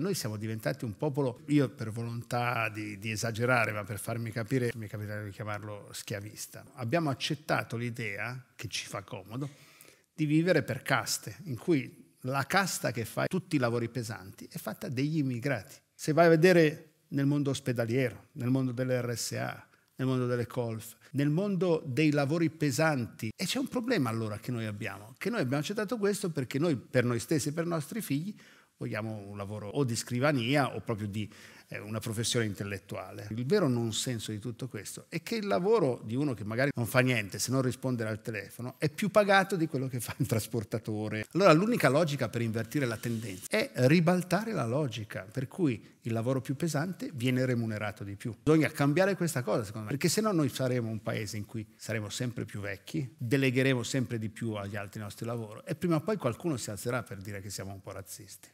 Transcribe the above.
Noi siamo diventati un popolo, io per volontà di, di esagerare, ma per farmi capire, mi capiterà di chiamarlo schiavista. Abbiamo accettato l'idea, che ci fa comodo, di vivere per caste, in cui la casta che fa tutti i lavori pesanti è fatta degli immigrati. Se vai a vedere nel mondo ospedaliero, nel mondo delle RSA, nel mondo delle colf, nel mondo dei lavori pesanti. E c'è un problema allora che noi abbiamo, che noi abbiamo accettato questo perché noi per noi stessi e per i nostri figli vogliamo un lavoro o di scrivania o proprio di eh, una professione intellettuale. Il vero non senso di tutto questo è che il lavoro di uno che magari non fa niente se non rispondere al telefono è più pagato di quello che fa il trasportatore. Allora l'unica logica per invertire la tendenza è ribaltare la logica, per cui il lavoro più pesante viene remunerato di più. Bisogna cambiare questa cosa, secondo me, perché se no noi saremo un paese in cui saremo sempre più vecchi, delegheremo sempre di più agli altri il nostro lavoro e prima o poi qualcuno si alzerà per dire che siamo un po' razzisti.